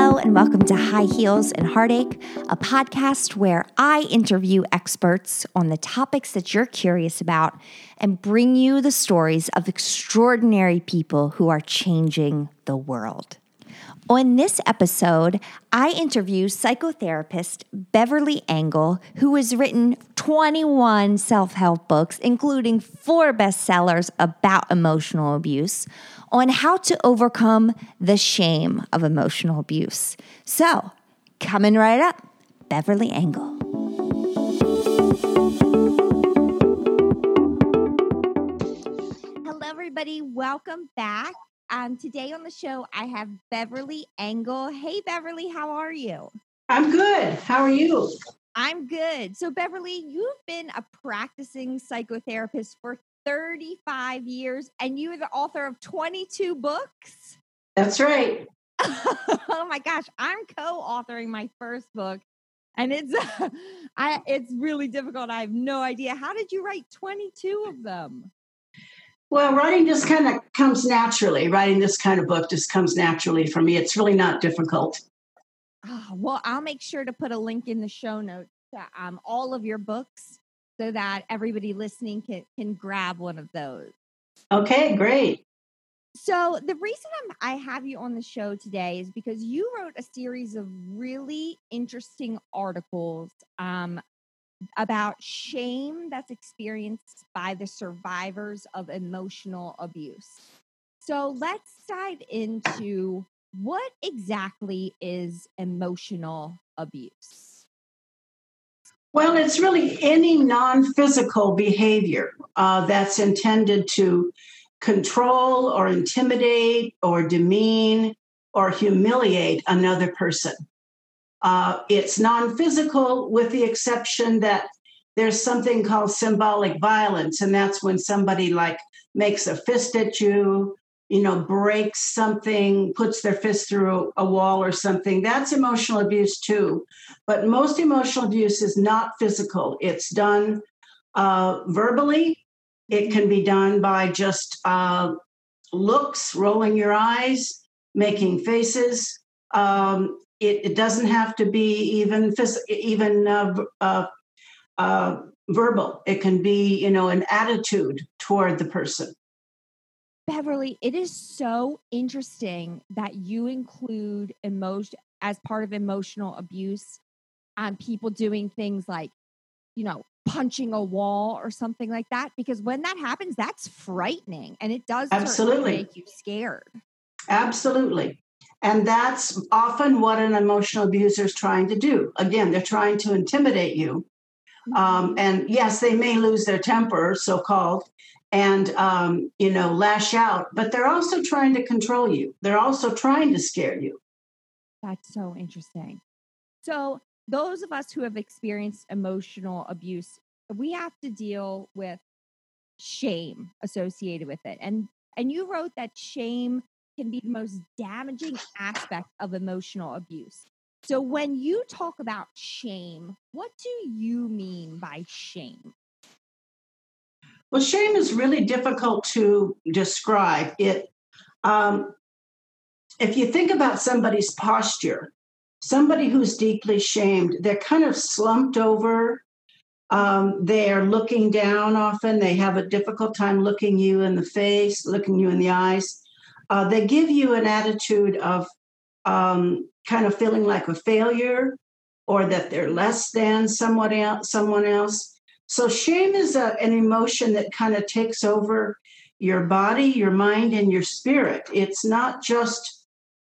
Hello, and welcome to High Heels and Heartache, a podcast where I interview experts on the topics that you're curious about and bring you the stories of extraordinary people who are changing the world. On this episode, I interview psychotherapist Beverly Engel, who has written 21 self help books, including four bestsellers about emotional abuse, on how to overcome the shame of emotional abuse. So, coming right up, Beverly Engel. Hello, everybody. Welcome back. Um, today on the show, I have Beverly Engel. Hey, Beverly, how are you? I'm good. How are you? I'm good. So, Beverly, you've been a practicing psychotherapist for 35 years and you are the author of 22 books. That's right. oh my gosh, I'm co-authoring my first book and it's I it's really difficult. I have no idea. How did you write 22 of them? Well, writing just kind of comes naturally. Writing this kind of book just comes naturally for me. It's really not difficult. Oh, well, I'll make sure to put a link in the show notes to um, all of your books so that everybody listening can, can grab one of those. Okay, great. So, the reason I'm, I have you on the show today is because you wrote a series of really interesting articles um, about shame that's experienced by the survivors of emotional abuse. So let's dive into what exactly is emotional abuse? Well, it's really any non physical behavior uh, that's intended to control or intimidate or demean or humiliate another person. Uh, it's non physical, with the exception that there's something called symbolic violence, and that's when somebody like makes a fist at you, you know, breaks something, puts their fist through a wall or something. That's emotional abuse too. But most emotional abuse is not physical, it's done uh, verbally, it can be done by just uh, looks, rolling your eyes, making faces. Um, it, it doesn't have to be even phys- even uh, uh, uh, verbal. It can be, you know, an attitude toward the person. Beverly, it is so interesting that you include emotion as part of emotional abuse on people doing things like, you know, punching a wall or something like that. Because when that happens, that's frightening and it does absolutely make you scared. Absolutely. And that's often what an emotional abuser is trying to do. Again, they're trying to intimidate you. Um, mm-hmm. and yes, they may lose their temper, so called, and um, you know lash out, but they're also trying to control you. They're also trying to scare you. That's so interesting. So those of us who have experienced emotional abuse, we have to deal with shame associated with it. And and you wrote that shame can be the most damaging aspect of emotional abuse. So, when you talk about shame, what do you mean by shame? Well, shame is really difficult to describe. It, um, if you think about somebody's posture, somebody who's deeply shamed, they're kind of slumped over. Um, they're looking down often. They have a difficult time looking you in the face, looking you in the eyes uh, they give you an attitude of um, kind of feeling like a failure or that they're less than someone else. Someone else. So shame is a, an emotion that kind of takes over your body, your mind, and your spirit. It's not just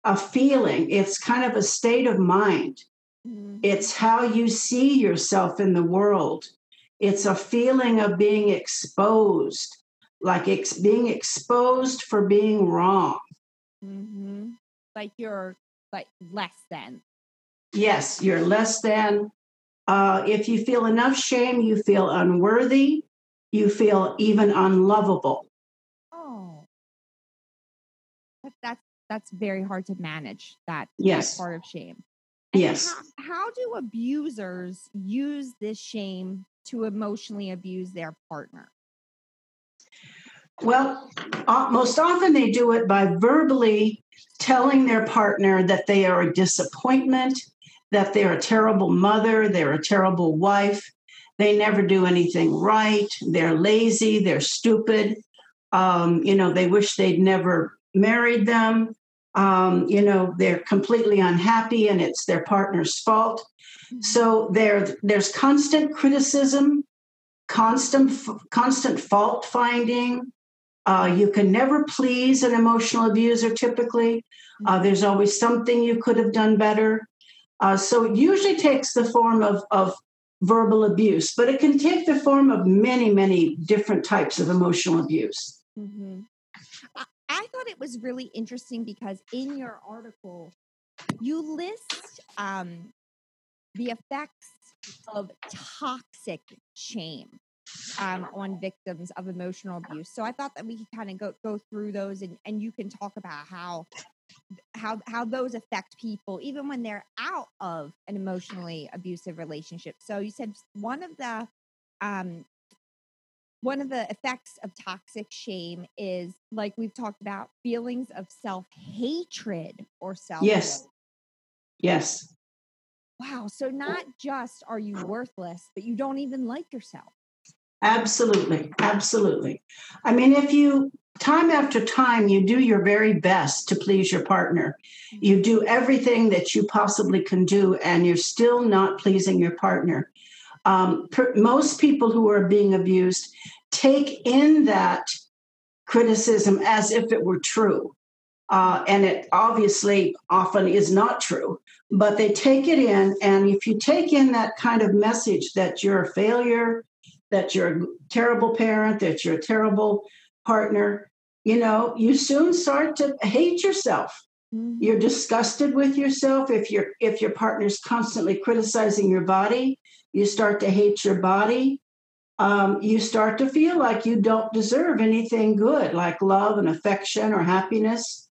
a feeling; it's kind of a state of mind. Mm-hmm. It's how you see yourself in the world. It's a feeling of being exposed like ex- being exposed for being wrong. Mm-hmm. Like you're like less than. Yes, you're less than. Uh, if you feel enough shame, you feel unworthy. You feel even unlovable. Oh, that's that's very hard to manage. That yes, part of shame. And yes. How, how do abusers use this shame to emotionally abuse their partner? Well, uh, most often they do it by verbally telling their partner that they are a disappointment, that they're a terrible mother, they're a terrible wife, they never do anything right, they're lazy, they're stupid, um, you know, they wish they'd never married them. Um, you know, they're completely unhappy and it's their partner's fault. Mm-hmm. So there, there's constant criticism, constant, constant fault finding, uh, you can never please an emotional abuser typically. Uh, mm-hmm. there's always something you could have done better. Uh, so it usually takes the form of, of verbal abuse, but it can take the form of many, many different types of emotional abuse. Mm-hmm. I, I thought it was really interesting because in your article, you list um, the effects of toxic shame um, on victims of emotional abuse. So I thought that we could kind of go go through those, and, and you can talk about how how how those affect people even when they're out of an emotionally abusive relationship. So you said one of the um, one of the effects of toxic shame is like we've talked about feelings of self hatred or self yes yes wow so not just are you worthless but you don't even like yourself Absolutely. Absolutely. I mean, if you time after time you do your very best to please your partner, you do everything that you possibly can do, and you're still not pleasing your partner. Um, per, most people who are being abused take in that criticism as if it were true. Uh, and it obviously often is not true, but they take it in. And if you take in that kind of message that you're a failure, that you're a terrible parent, that you're a terrible partner, you know, you soon start to hate yourself. Mm-hmm. You're disgusted with yourself. If your if your partner's constantly criticizing your body, you start to hate your body. Um, you start to feel like you don't deserve anything good, like love and affection or happiness.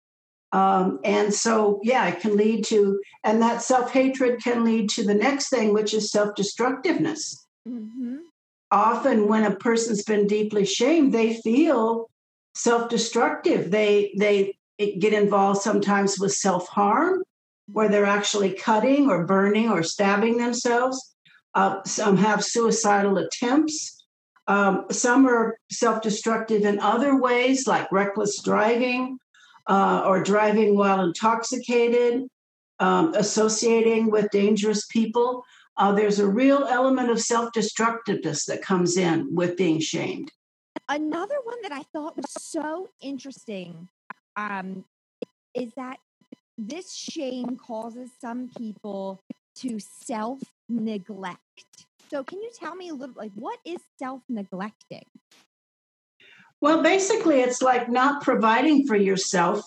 Um, and so, yeah, it can lead to, and that self hatred can lead to the next thing, which is self destructiveness. Mm-hmm often when a person's been deeply shamed, they feel self-destructive. They they get involved sometimes with self-harm, where they're actually cutting or burning or stabbing themselves. Uh, some have suicidal attempts. Um, some are self-destructive in other ways, like reckless driving uh, or driving while intoxicated, um, associating with dangerous people uh, there's a real element of self destructiveness that comes in with being shamed. Another one that I thought was so interesting um, is that this shame causes some people to self neglect. So, can you tell me a little like what is self neglecting? Well, basically, it's like not providing for yourself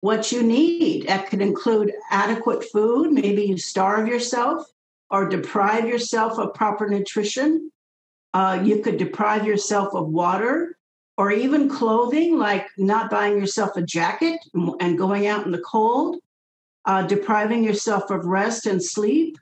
what you need. That could include adequate food. Maybe you starve yourself or deprive yourself of proper nutrition. Uh, you could deprive yourself of water or even clothing, like not buying yourself a jacket and going out in the cold, uh, depriving yourself of rest and sleep.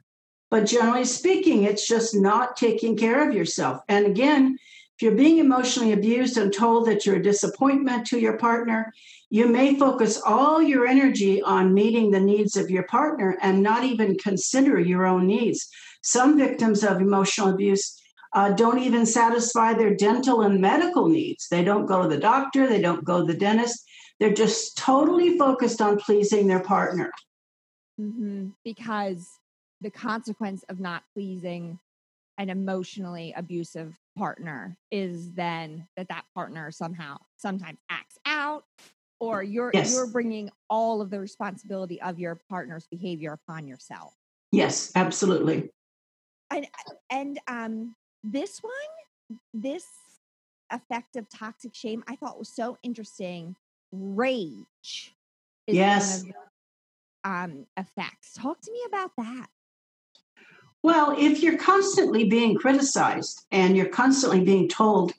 But generally speaking, it's just not taking care of yourself. And again, if you're being emotionally abused and told that you're a disappointment to your partner, you may focus all your energy on meeting the needs of your partner and not even consider your own needs. Some victims of emotional abuse uh, don't even satisfy their dental and medical needs. They don't go to the doctor, they don't go to the dentist. They're just totally focused on pleasing their partner. Mm-hmm. Because the consequence of not pleasing an emotionally abusive partner is then that that partner somehow sometimes acts out or you're yes. you're bringing all of the responsibility of your partner's behavior upon yourself. Yes absolutely. And and um this one this effect of toxic shame i thought was so interesting. Rage yes. the, um effects. Talk to me about that well if you're constantly being criticized and you're constantly being told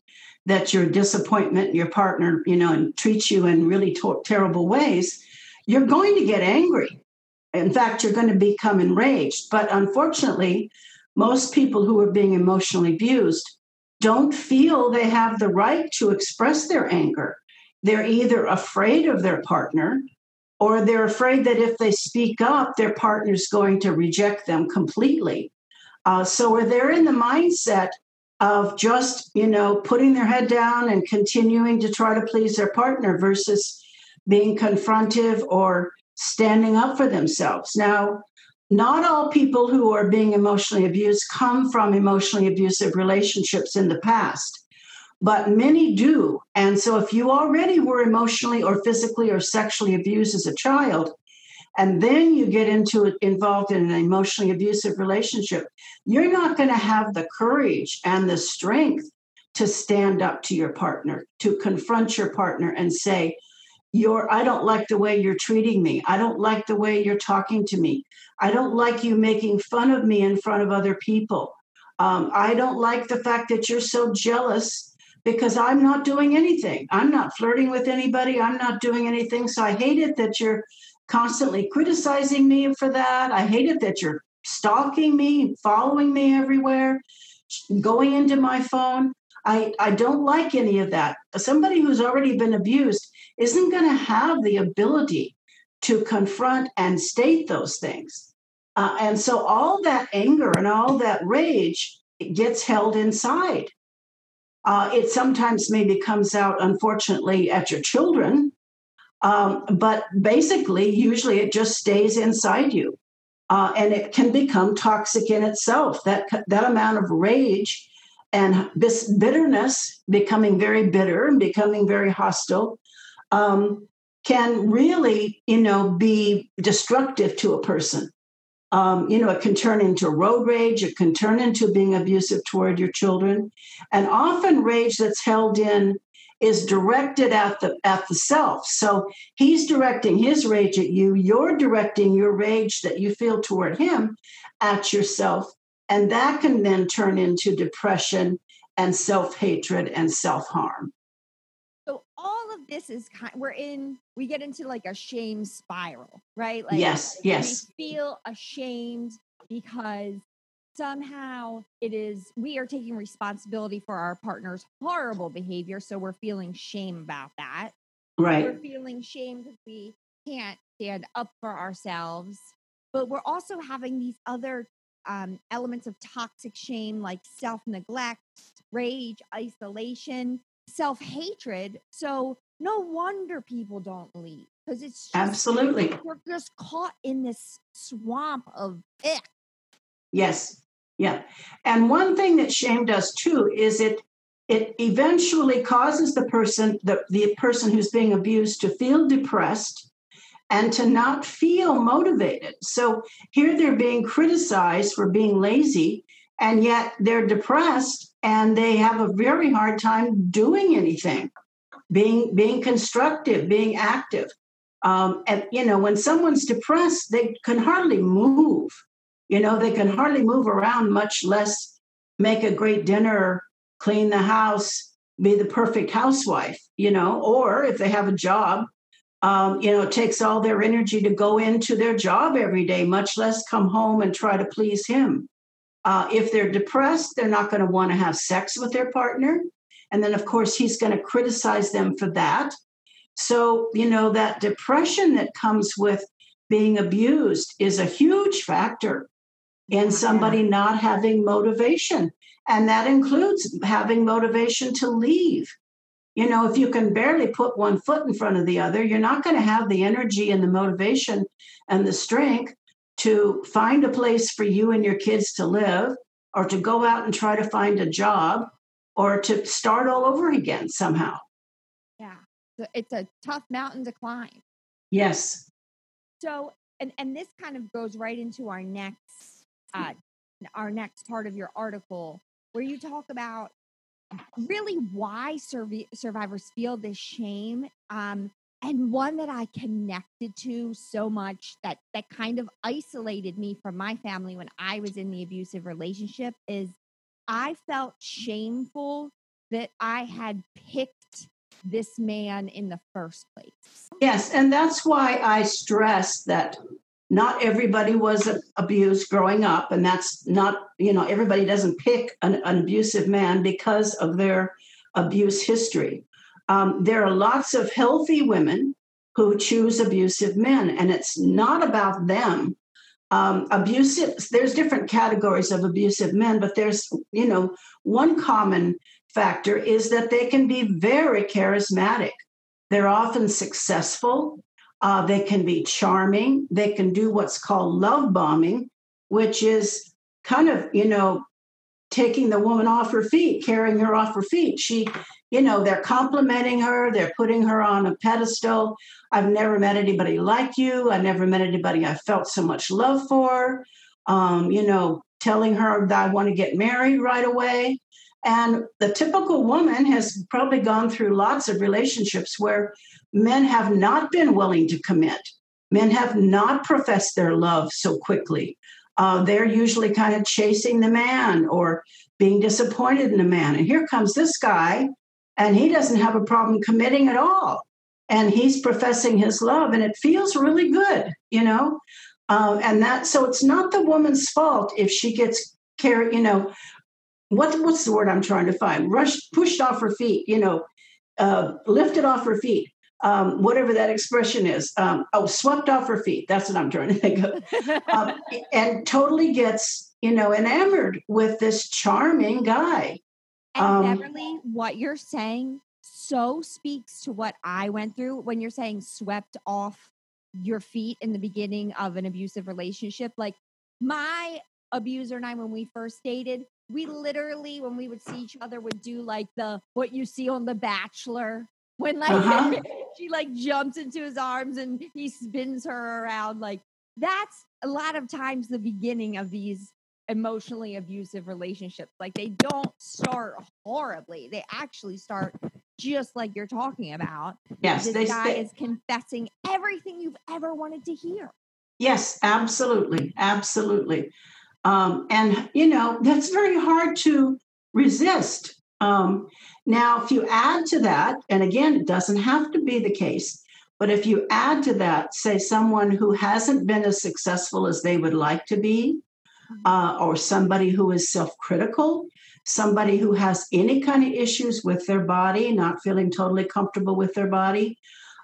that your disappointment, your partner, you know, and treats you in really to- terrible ways, you're going to get angry. In fact, you're going to become enraged. But unfortunately, most people who are being emotionally abused don't feel they have the right to express their anger. They're either afraid of their partner or they're afraid that if they speak up, their partner's going to reject them completely. Uh, so they're in the mindset of just, you know, putting their head down and continuing to try to please their partner versus being confrontive or standing up for themselves. Now, not all people who are being emotionally abused come from emotionally abusive relationships in the past, but many do. And so, if you already were emotionally or physically or sexually abused as a child, and then you get into involved in an emotionally abusive relationship, you're not going to have the courage and the strength to stand up to your partner, to confront your partner and say, you're i don't like the way you're treating me. I don't like the way you're talking to me. I don't like you making fun of me in front of other people. Um, i don't like the fact that you're so jealous because i'm not doing anything i'm not flirting with anybody i'm not doing anything so i hate it that you're constantly criticizing me for that i hate it that you're stalking me following me everywhere going into my phone I, I don't like any of that. Somebody who's already been abused isn't going to have the ability to confront and state those things. Uh, and so all that anger and all that rage gets held inside. Uh, it sometimes maybe comes out, unfortunately, at your children, um, but basically, usually it just stays inside you. Uh, and it can become toxic in itself. That, that amount of rage and this bitterness, becoming very bitter and becoming very hostile, um, can really, you know, be destructive to a person. Um, you know, it can turn into road rage. It can turn into being abusive toward your children, and often rage that's held in is directed at the at the self. So he's directing his rage at you. You're directing your rage that you feel toward him at yourself, and that can then turn into depression and self hatred and self harm this is kind we're in we get into like a shame spiral, right? Like yes, yes. We feel ashamed because somehow it is we are taking responsibility for our partner's horrible behavior, so we're feeling shame about that. Right. We're feeling shame because we can't stand up for ourselves, but we're also having these other um, elements of toxic shame like self neglect, rage, isolation, self hatred. So no wonder people don't leave because it's just, absolutely we're just caught in this swamp of it. Yes, yeah, and one thing that shame does too is it it eventually causes the person the, the person who's being abused to feel depressed and to not feel motivated. So here they're being criticized for being lazy, and yet they're depressed and they have a very hard time doing anything being being constructive, being active. Um, and you know, when someone's depressed, they can hardly move. You know, they can hardly move around, much less make a great dinner, clean the house, be the perfect housewife. You know, or if they have a job, um, you know, it takes all their energy to go into their job every day, much less come home and try to please him. Uh, if they're depressed, they're not going to want to have sex with their partner. And then, of course, he's going to criticize them for that. So, you know, that depression that comes with being abused is a huge factor in oh, somebody not having motivation. And that includes having motivation to leave. You know, if you can barely put one foot in front of the other, you're not going to have the energy and the motivation and the strength to find a place for you and your kids to live or to go out and try to find a job or to start all over again somehow. Yeah. So it's a tough mountain to climb. Yes. So and and this kind of goes right into our next uh our next part of your article where you talk about really why survivors feel this shame um and one that I connected to so much that that kind of isolated me from my family when I was in the abusive relationship is I felt shameful that I had picked this man in the first place. Yes, and that's why I stress that not everybody was abused growing up, and that's not, you know, everybody doesn't pick an, an abusive man because of their abuse history. Um, there are lots of healthy women who choose abusive men, and it's not about them. Um, abusive, there's different categories of abusive men, but there's, you know, one common factor is that they can be very charismatic. They're often successful. Uh, they can be charming. They can do what's called love bombing, which is kind of, you know, taking the woman off her feet, carrying her off her feet. She, you know, they're complimenting her, they're putting her on a pedestal. I've never met anybody like you. I never met anybody I felt so much love for. Um, you know, telling her that I want to get married right away. And the typical woman has probably gone through lots of relationships where men have not been willing to commit. Men have not professed their love so quickly. Uh, they're usually kind of chasing the man or being disappointed in the man. And here comes this guy, and he doesn't have a problem committing at all. And he's professing his love, and it feels really good, you know? Uh, and that, so it's not the woman's fault if she gets care you know, what, what's the word I'm trying to find? Rushed, pushed off her feet, you know, uh, lifted off her feet um, whatever that expression is. Um, oh, swept off her feet. That's what I'm trying to think of. um, and totally gets, you know, enamored with this charming guy. And um, Beverly, what you're saying so speaks to what I went through when you're saying swept off your feet in the beginning of an abusive relationship. Like my abuser and I, when we first dated, we literally, when we would see each other, would do like the what you see on The Bachelor when like uh-huh. she like jumps into his arms and he spins her around like that's a lot of times the beginning of these emotionally abusive relationships like they don't start horribly they actually start just like you're talking about. Yes this guy is confessing everything you've ever wanted to hear. Yes absolutely absolutely. Um, and you know that's very hard to resist. Um, now, if you add to that, and again, it doesn't have to be the case, but if you add to that, say, someone who hasn't been as successful as they would like to be. Uh, or somebody who is self critical, somebody who has any kind of issues with their body, not feeling totally comfortable with their body,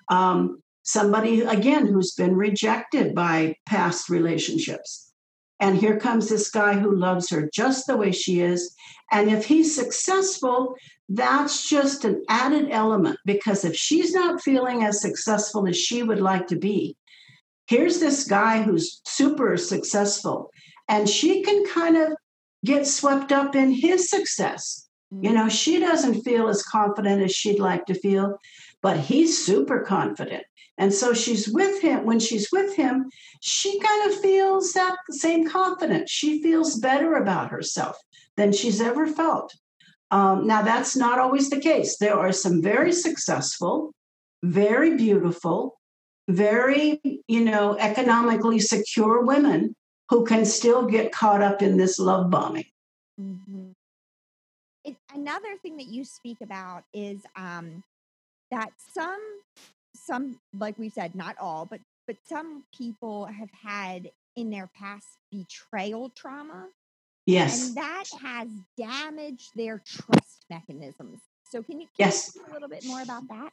um, somebody, again, who's been rejected by past relationships. And here comes this guy who loves her just the way she is. And if he's successful, that's just an added element because if she's not feeling as successful as she would like to be, here's this guy who's super successful, and she can kind of get swept up in his success. You know, she doesn't feel as confident as she'd like to feel, but he's super confident. And so she's with him. When she's with him, she kind of feels that same confidence. She feels better about herself than she's ever felt. Um, now, that's not always the case. There are some very successful, very beautiful, very, you know, economically secure women who can still get caught up in this love bombing. Mm-hmm. It, another thing that you speak about is um, that some some like we said not all but but some people have had in their past betrayal trauma. Yes. and that has damaged their trust mechanisms. So can you, can yes. you a little bit more about that?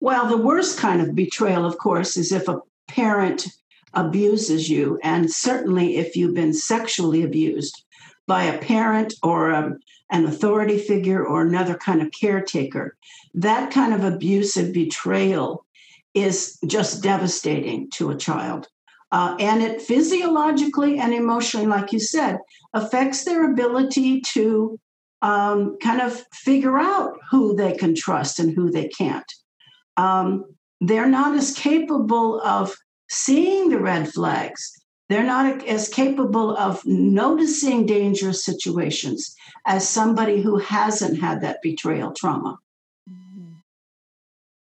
Well the worst kind of betrayal of course is if a parent abuses you and certainly if you've been sexually abused by a parent or a, um, an authority figure or another kind of caretaker. That kind of abusive betrayal is just devastating to a child. Uh, and it physiologically and emotionally, like you said, affects their ability to um, kind of figure out who they can trust and who they can't. Um, they're not as capable of seeing the red flags they're not as capable of noticing dangerous situations as somebody who hasn't had that betrayal trauma. Mm-hmm.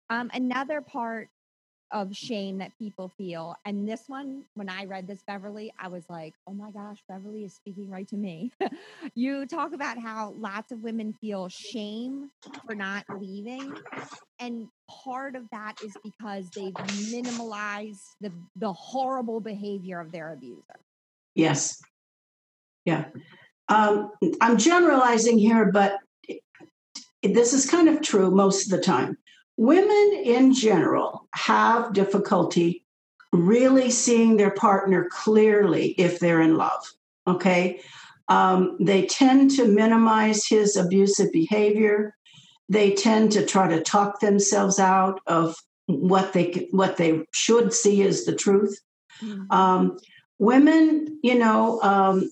Um, another part of shame that people feel. And this one, when I read this, Beverly, I was like, oh my gosh, Beverly is speaking right to me. you talk about how lots of women feel shame for not leaving. And part of that is because they've minimalized the, the horrible behavior of their abuser. Yes. Yeah. Um, I'm generalizing here, but this is kind of true most of the time. Women in general have difficulty really seeing their partner clearly if they're in love. Okay. Um, they tend to minimize his abusive behavior. They tend to try to talk themselves out of what they what they should see as the truth. Mm-hmm. Um, women, you know, um,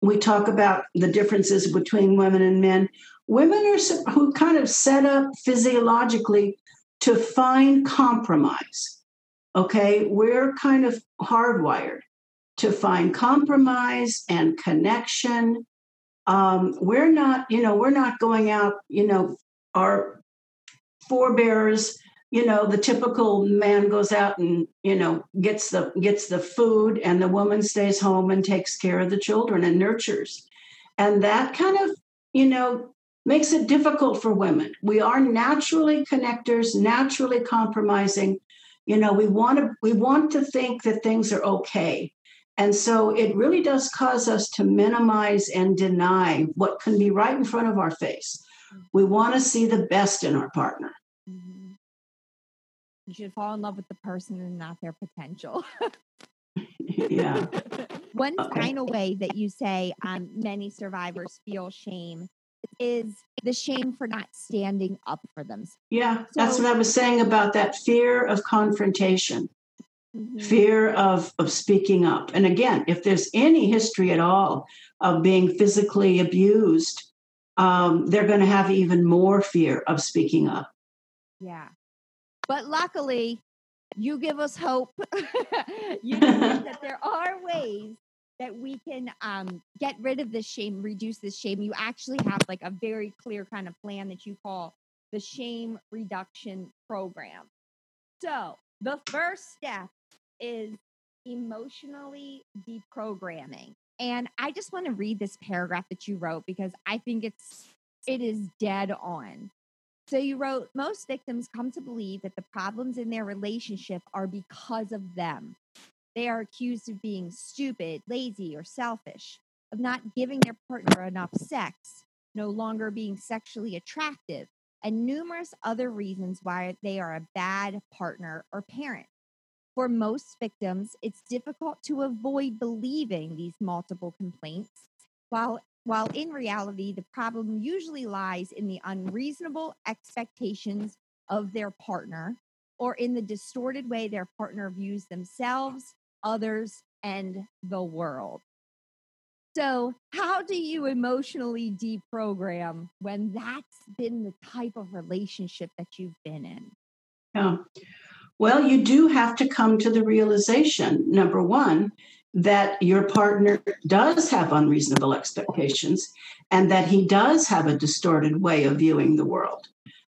we talk about the differences between women and men. Women are who kind of set up physiologically to find compromise. Okay, we're kind of hardwired to find compromise and connection. Um, we're not, you know, we're not going out, you know, our forebears you know the typical man goes out and you know gets the gets the food and the woman stays home and takes care of the children and nurtures and that kind of you know makes it difficult for women we are naturally connectors naturally compromising you know we want to we want to think that things are okay and so it really does cause us to minimize and deny what can be right in front of our face we want to see the best in our partner mm-hmm. You should fall in love with the person and not their potential. yeah. One okay. final way that you say um, many survivors feel shame is the shame for not standing up for themselves. Yeah, so, that's what I was saying about that fear of confrontation, mm-hmm. fear of, of speaking up. And again, if there's any history at all of being physically abused, um, they're going to have even more fear of speaking up. Yeah. But luckily, you give us hope. you that there are ways that we can um, get rid of this shame, reduce this shame. You actually have like a very clear kind of plan that you call the shame reduction program. So the first step is emotionally deprogramming. And I just want to read this paragraph that you wrote because I think it's it is dead on. So you wrote, most victims come to believe that the problems in their relationship are because of them. They are accused of being stupid, lazy, or selfish, of not giving their partner enough sex, no longer being sexually attractive, and numerous other reasons why they are a bad partner or parent. For most victims, it's difficult to avoid believing these multiple complaints, while while in reality, the problem usually lies in the unreasonable expectations of their partner or in the distorted way their partner views themselves, others, and the world. So, how do you emotionally deprogram when that's been the type of relationship that you've been in? Yeah. Well, you do have to come to the realization number one, that your partner does have unreasonable expectations and that he does have a distorted way of viewing the world.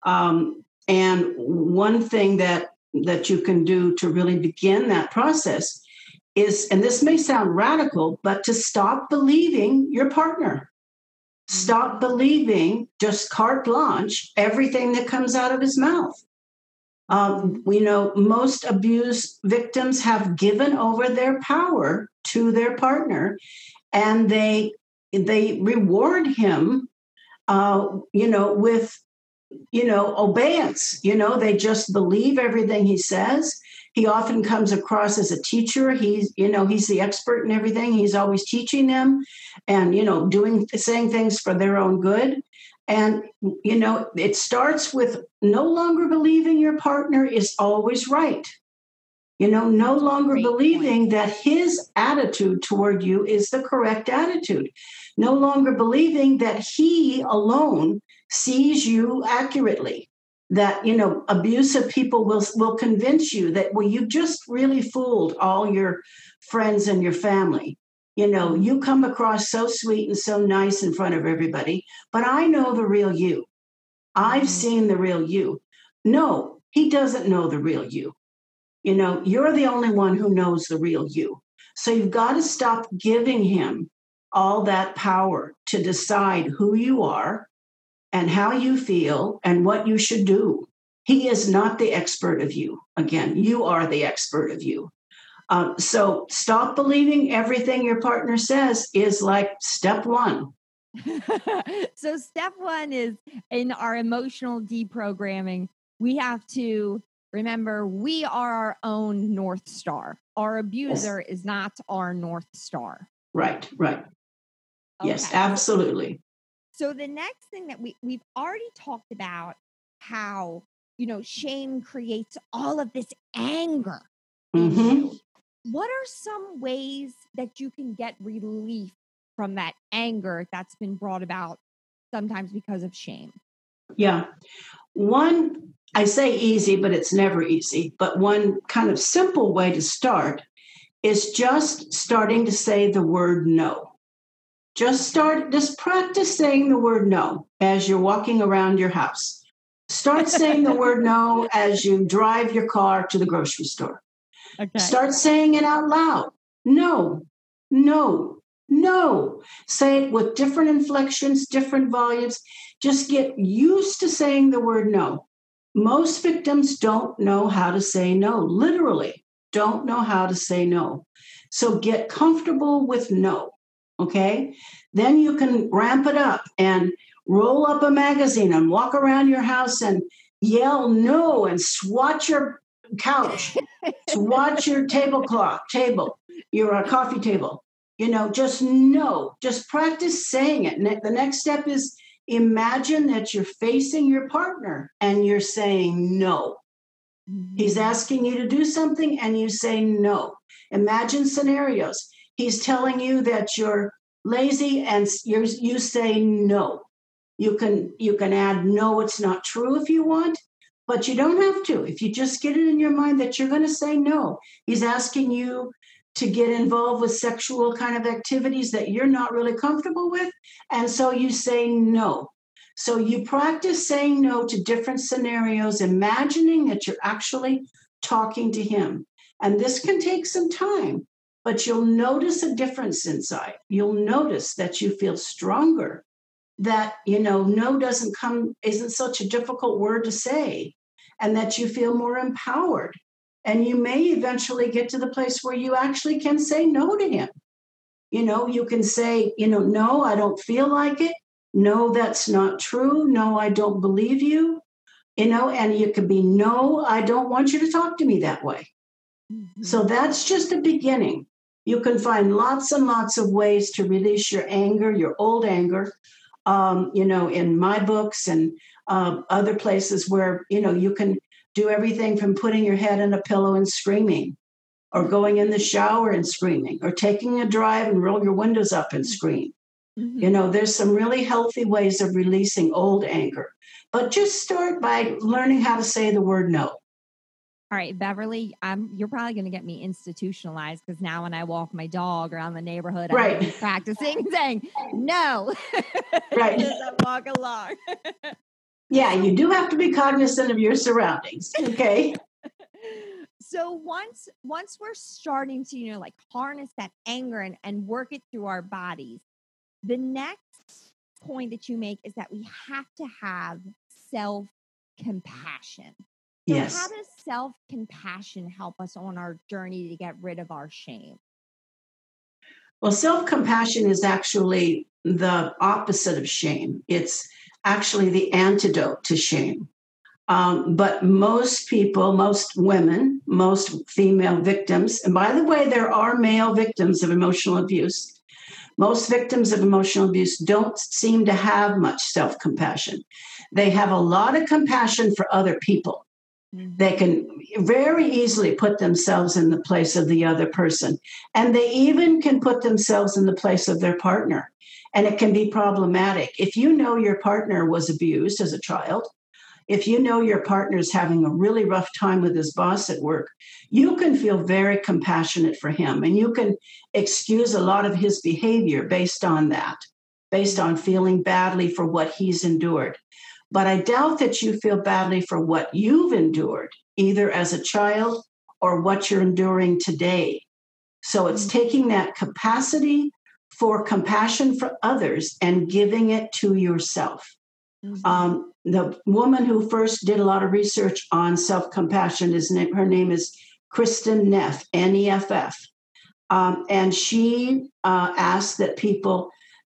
Um, and one thing that that you can do to really begin that process is, and this may sound radical, but to stop believing your partner. Stop mm-hmm. believing just carte blanche everything that comes out of his mouth. Um, we know most abuse victims have given over their power to their partner, and they they reward him, uh, you know, with you know obeyance. You know, they just believe everything he says. He often comes across as a teacher. He's you know he's the expert in everything. He's always teaching them, and you know doing saying things for their own good. And, you know, it starts with no longer believing your partner is always right. You know, no longer Great believing point. that his attitude toward you is the correct attitude. No longer believing that he alone sees you accurately. That, you know, abusive people will, will convince you that, well, you just really fooled all your friends and your family you know, you come across so sweet and so nice in front of everybody, but I know the real you. I've mm-hmm. seen the real you. No, he doesn't know the real you. You know, you're the only one who knows the real you. So you've got to stop giving him all that power to decide who you are and how you feel and what you should do. He is not the expert of you. Again, you are the expert of you. Um, so stop believing everything your partner says is like step one. so, step one is in our emotional deprogramming, we have to remember we are our own North Star. Our abuser yes. is not our North Star. Right, right. Okay. Yes, absolutely. So the next thing that we we've already talked about how you know shame creates all of this anger. Mm-hmm. What are some ways that you can get relief from that anger that's been brought about sometimes because of shame? Yeah. One, I say easy, but it's never easy. But one kind of simple way to start is just starting to say the word no. Just start, just practice saying the word no as you're walking around your house. Start saying the word no as you drive your car to the grocery store. Okay. Start saying it out loud. No, no, no. Say it with different inflections, different volumes. Just get used to saying the word no. Most victims don't know how to say no, literally, don't know how to say no. So get comfortable with no. Okay. Then you can ramp it up and roll up a magazine and walk around your house and yell no and swat your couch, swat your tablecloth, table, your uh, coffee table. You know, just no, just practice saying it. And the next step is imagine that you're facing your partner and you're saying no. Mm-hmm. He's asking you to do something and you say no. Imagine scenarios. He's telling you that you're lazy and you you say no. You can you can add no it's not true if you want, but you don't have to. If you just get it in your mind that you're going to say no. He's asking you to get involved with sexual kind of activities that you're not really comfortable with and so you say no. So you practice saying no to different scenarios imagining that you're actually talking to him. And this can take some time, but you'll notice a difference inside. You'll notice that you feel stronger, that, you know, no doesn't come, isn't such a difficult word to say, and that you feel more empowered. And you may eventually get to the place where you actually can say no to him. You know, you can say, you know, no, I don't feel like it. No, that's not true. No, I don't believe you. You know, and you can be, no, I don't want you to talk to me that way. Mm-hmm. So that's just a beginning. You can find lots and lots of ways to release your anger, your old anger, um, you know, in my books and uh, other places where, you know, you can do everything from putting your head in a pillow and screaming, or going in the shower and screaming, or taking a drive and roll your windows up and scream. Mm-hmm. You know, there's some really healthy ways of releasing old anger. But just start by learning how to say the word no. All right, Beverly, I'm, you're probably going to get me institutionalized because now when I walk my dog around the neighborhood, right. I'm practicing saying no. Right. As I walk along. yeah, you do have to be cognizant of your surroundings. Okay. so once once we're starting to, you know, like harness that anger and, and work it through our bodies, the next point that you make is that we have to have self compassion. So yes. how does self compassion help us on our journey to get rid of our shame? Well, self compassion is actually the opposite of shame. It's actually the antidote to shame. Um, but most people, most women, most female victims, and by the way, there are male victims of emotional abuse. Most victims of emotional abuse don't seem to have much self compassion. They have a lot of compassion for other people. They can very easily put themselves in the place of the other person. And they even can put themselves in the place of their partner. And it can be problematic. If you know your partner was abused as a child, if you know your partner is having a really rough time with his boss at work, you can feel very compassionate for him and you can excuse a lot of his behavior based on that, based on feeling badly for what he's endured. But I doubt that you feel badly for what you've endured, either as a child or what you're enduring today. So it's mm-hmm. taking that capacity for compassion for others and giving it to yourself. Mm-hmm. Um, the woman who first did a lot of research on self compassion is her name is Kristin Neff, N E F F, um, and she uh, asked that people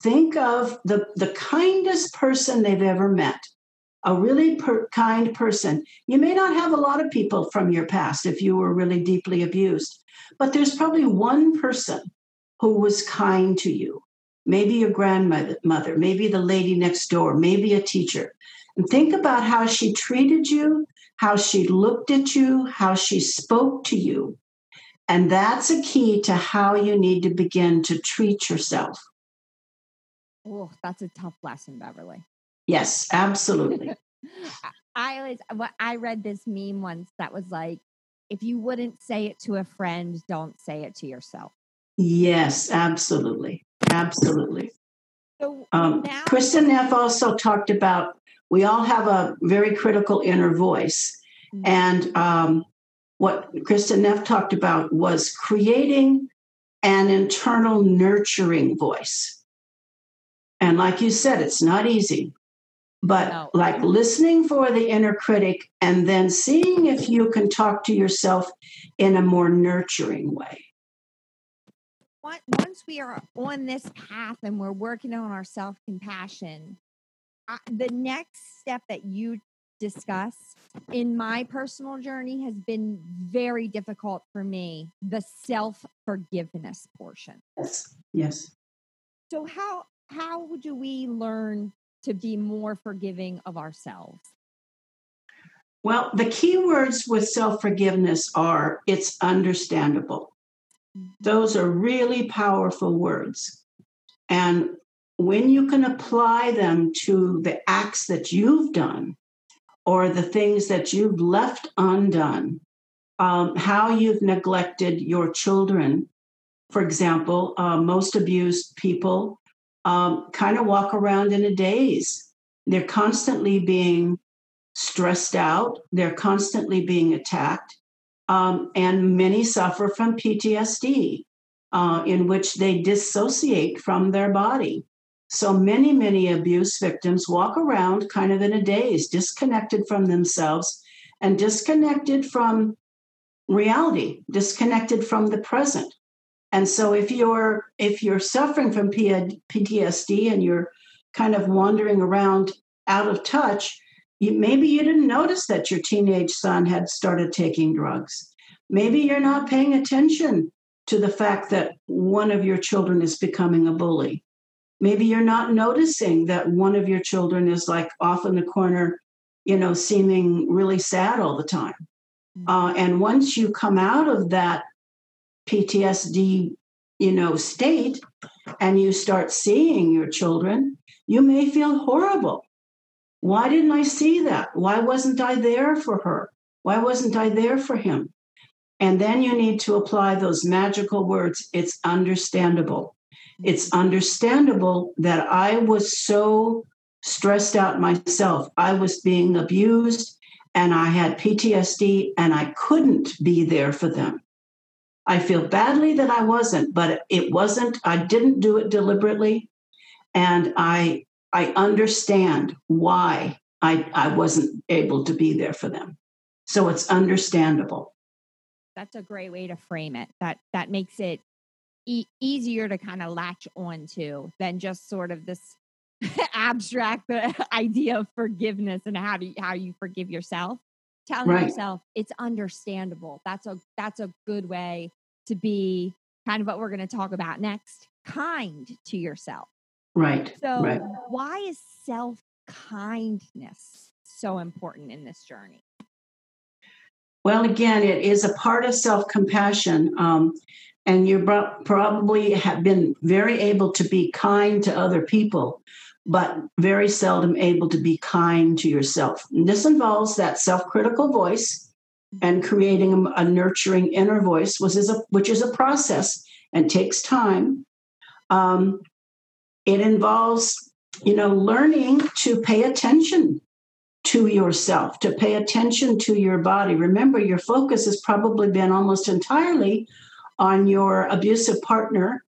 think of the the kindest person they've ever met, a really per- kind person. You may not have a lot of people from your past if you were really deeply abused, but there's probably one person who was kind to you. Maybe your grandmother, maybe the lady next door, maybe a teacher. And think about how she treated you, how she looked at you, how she spoke to you. And that's a key to how you need to begin to treat yourself. Oh, that's a tough lesson, Beverly. Yes, absolutely. I always, I read this meme once that was like, if you wouldn't say it to a friend, don't say it to yourself. Yes, absolutely. Absolutely. So um, now- Kristin Neff also talked about we all have a very critical inner voice. Mm-hmm. And um, what Kristin Neff talked about was creating an internal nurturing voice. And like you said, it's not easy, but no. like listening for the inner critic and then seeing if you can talk to yourself in a more nurturing way once we are on this path and we're working on our self compassion, uh, the next step that you discuss in my personal journey has been very difficult for me the self forgiveness portion. Yes. Yes. So how how do we learn to be more forgiving of ourselves? Well, the key words with self forgiveness are it's understandable. Those are really powerful words. And when you can apply them to the acts that you've done or the things that you've left undone, um, how you've neglected your children, for example, uh, most abused people um, kind of walk around in a daze. They're constantly being stressed out, they're constantly being attacked. Um, and many suffer from PTSD, uh, in which they dissociate from their body. So many, many abuse victims walk around kind of in a daze, disconnected from themselves and disconnected from reality, disconnected from the present. And so if you're if you're suffering from PTSD and you're kind of wandering around out of touch, you, maybe you didn't notice that your teenage son had started taking drugs. Maybe you're not paying attention to the fact that one of your children is becoming a bully. Maybe you're not noticing that one of your children is like off in the corner, you know, seeming really sad all the time. Mm-hmm. Uh, and once you come out of that PTSD, you know, state and you start seeing your children, you may feel horrible why didn't I see that? Why wasn't I there for her? Why wasn't I there for him? And then you need to apply those magical words. It's understandable. It's understandable that I was so stressed out myself. I was being abused and I had PTSD and I couldn't be there for them. I feel badly that I wasn't, but it wasn't, I didn't do it deliberately. And I I understand why I, I wasn't able to be there for them. So it's understandable. That's a great way to frame it. That that makes it e- easier to kind of latch on to than just sort of this abstract uh, idea of forgiveness and how do you, how you forgive yourself. Telling right. yourself it's understandable. That's a that's a good way to be kind of what we're going to talk about next. Kind to yourself. Right. So, right. why is self kindness so important in this journey? Well, again, it is a part of self compassion. Um, and you probably have been very able to be kind to other people, but very seldom able to be kind to yourself. And this involves that self critical voice and creating a, nurturing inner voice, which is a, which is a process and takes time. Um, it involves, you know, learning to pay attention to yourself, to pay attention to your body. Remember, your focus has probably been almost entirely on your abusive partner,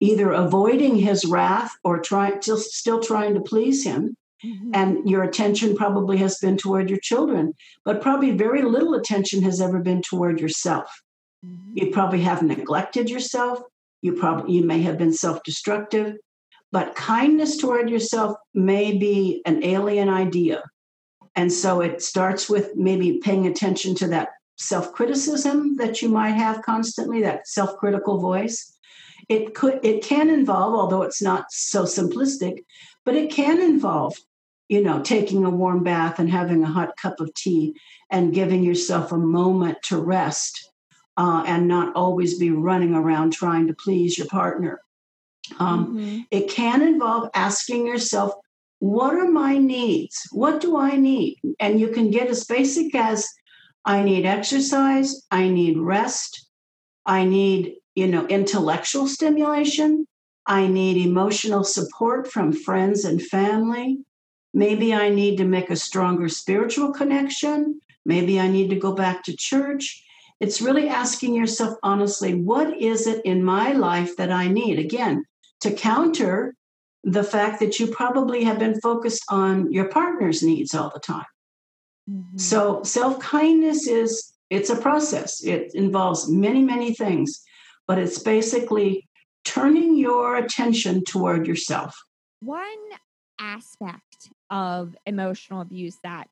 either avoiding his wrath or trying still, still trying to please him. Mm-hmm. And your attention probably has been toward your children, but probably very little attention has ever been toward yourself. Mm-hmm. You probably have neglected yourself. You probably you may have been self-destructive, but kindness toward yourself may be an alien idea. And so it starts with maybe paying attention to that self-criticism that you might have constantly, that self-critical voice. It could it can involve, although it's not so simplistic, but it can involve you know, taking a warm bath and having a hot cup of tea and giving yourself a moment to rest uh, and not always be running around trying to please your partner. Um, mm-hmm. It can involve asking yourself, what are my needs? What do I need? And you can get as basic as I need exercise, I need rest, I need, you know, intellectual stimulation, I need emotional support from friends and family. Maybe I need to make a stronger spiritual connection. Maybe I need to go back to church. It's really asking yourself honestly, what is it in my life that I need? Again, to counter the fact that you probably have been focused on your partner's needs all the time. Mm-hmm. So self-kindness is it's a process. It involves many, many things, but it's basically turning your attention toward yourself. One aspect of emotional abuse that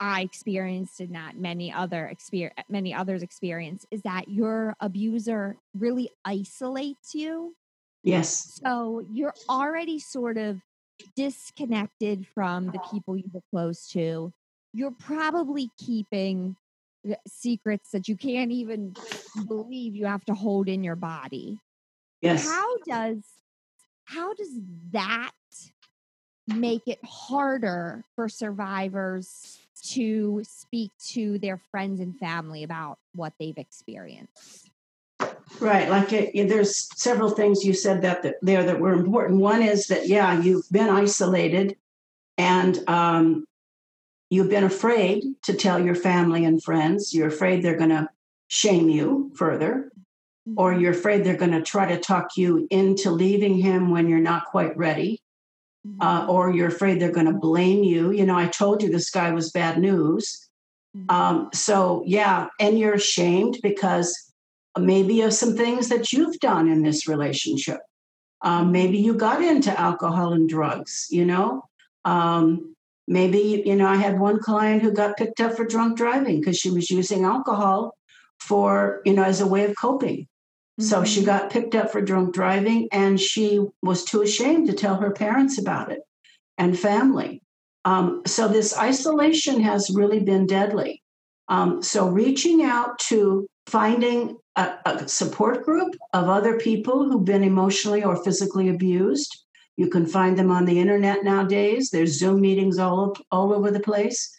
I experienced and that many other experience many others experience is that your abuser really isolates you. Yes. So you're already sort of disconnected from the people you were close to. You're probably keeping secrets that you can't even believe you have to hold in your body. Yes. How does how does that make it harder for survivors to speak to their friends and family about what they've experienced. Right, like it, there's several things you said that, that there that were important. One is that yeah, you've been isolated, and um, you've been afraid to tell your family and friends. You're afraid they're going to shame you further, or mm-hmm. you're afraid they're going to try to talk you into leaving him when you're not quite ready uh, mm-hmm. or you're afraid they're going to blame you. You know, I told you this guy was bad news. Mm-hmm. Um, so, yeah, and you're ashamed because maybe of some things that you've done in this relationship. Um, maybe you got into alcohol and drugs, you know. Um, maybe, you know, I had one client who got picked up for drunk driving because she was using alcohol for, you know, as a way of coping. So she mm-hmm. got picked up for drunk driving and she was too ashamed to tell her parents about it and family. Um, so this isolation has really been deadly. Um, so reaching out to finding a, a, support group of other people who've been emotionally or physically abused. You can find them on the internet nowadays. There's Zoom meetings all, all over the place.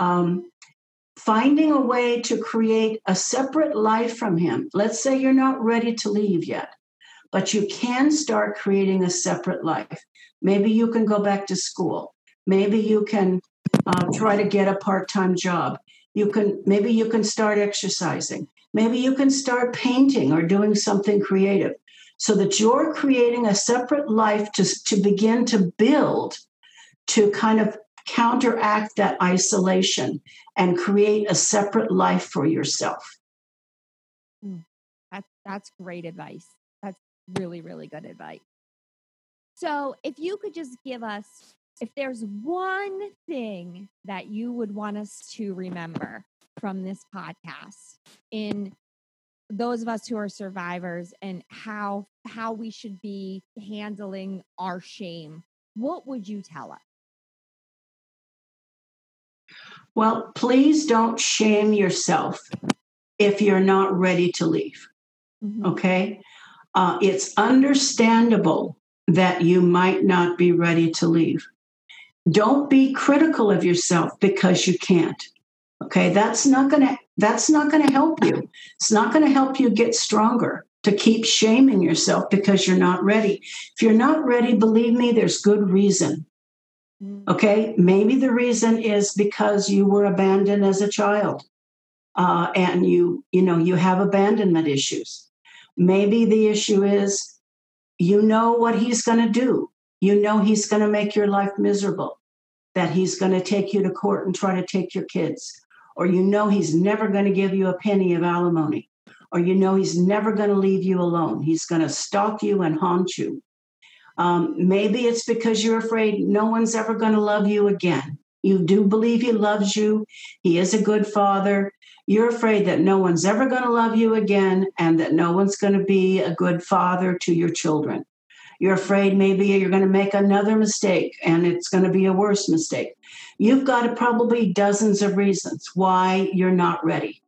Um, finding a way to create a separate life from him. Let's say you're not ready to leave yet, but you can start creating a separate life. Maybe you can go back to school. Maybe you can uh, try to get a part-time job. You can maybe you can start exercising. Maybe you can start painting or doing something creative so that you're creating a separate life to, to begin to build to kind of counteract that isolation and create a separate life for yourself. Mm, that's that's great advice. That's really really good advice. So, if you could just give us if there's one thing that you would want us to remember from this podcast in those of us who are survivors and how how we should be handling our shame, what would you tell us? Well, please don't shame yourself if you're not ready to leave. Mm-hmm. Okay? Uh, it's understandable that you might not be ready to leave. Don't be critical of yourself because you can't. Okay, that's not gonna that's not gonna help you. It's not gonna help you get stronger to keep shaming yourself because you're not ready. If you're not ready, believe me, there's good reason. Mm. Okay, maybe the reason is because you were abandoned as a child, uh, and you you know you have abandonment issues. Maybe the issue is you know what he's going to do. You know he's going to make your life miserable. That he's going to take you to court and try to take your kids, or you know he's never going to give you a penny of alimony, or you know he's never going to leave you alone. He's going to stalk you and haunt you um, maybe it's because you're afraid no one's ever going to love you again. You do believe he loves you, he is a good father. You're afraid that no one's ever going to love you again and that no one's going to be a good father to your children. You're afraid maybe you're going to make another mistake and it's going to be a worse mistake. You've got probably dozens of reasons why you're not ready.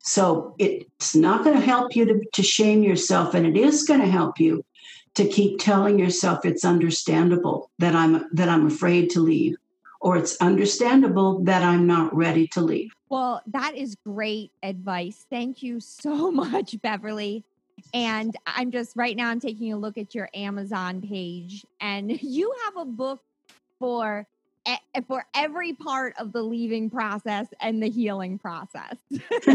So it's not going to help you to, to shame yourself, and it is going to help you to keep telling yourself it's understandable that I'm that I'm afraid to leave or it's understandable that I'm not ready to leave. Well, that is great advice. Thank you so much, Beverly. And I'm just right now I'm taking a look at your Amazon page and you have a book for for every part of the leaving process and the healing process.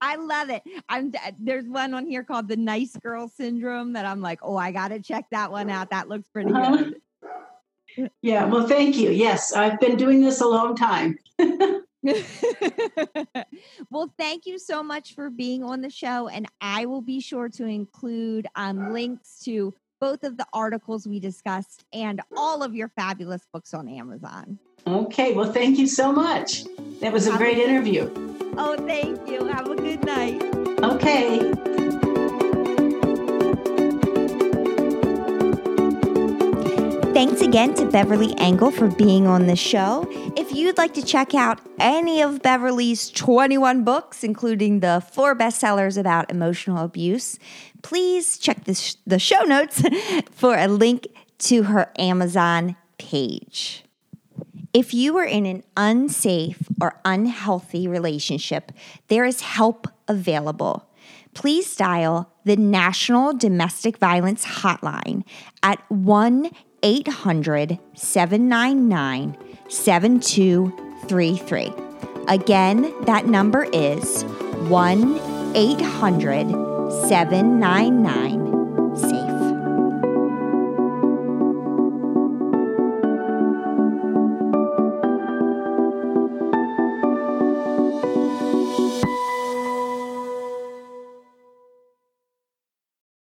I love it. I'm there's one on here called the nice girl syndrome that I'm like, oh, I got to check that one out. That looks pretty uh-huh. good. Yeah, well, thank you. Yes, I've been doing this a long time. well, thank you so much for being on the show. And I will be sure to include um, links to both of the articles we discussed and all of your fabulous books on Amazon. Okay, well, thank you so much. That was a Have great a interview. Oh, thank you. Have a good night. Okay. Thanks again to Beverly Engel for being on the show. If you'd like to check out any of Beverly's 21 books, including the four bestsellers about emotional abuse, please check the, sh- the show notes for a link to her Amazon page. If you are in an unsafe or unhealthy relationship, there is help available. Please dial the National Domestic Violence Hotline at 1 800 799 7233. Again, that number is 1 800 799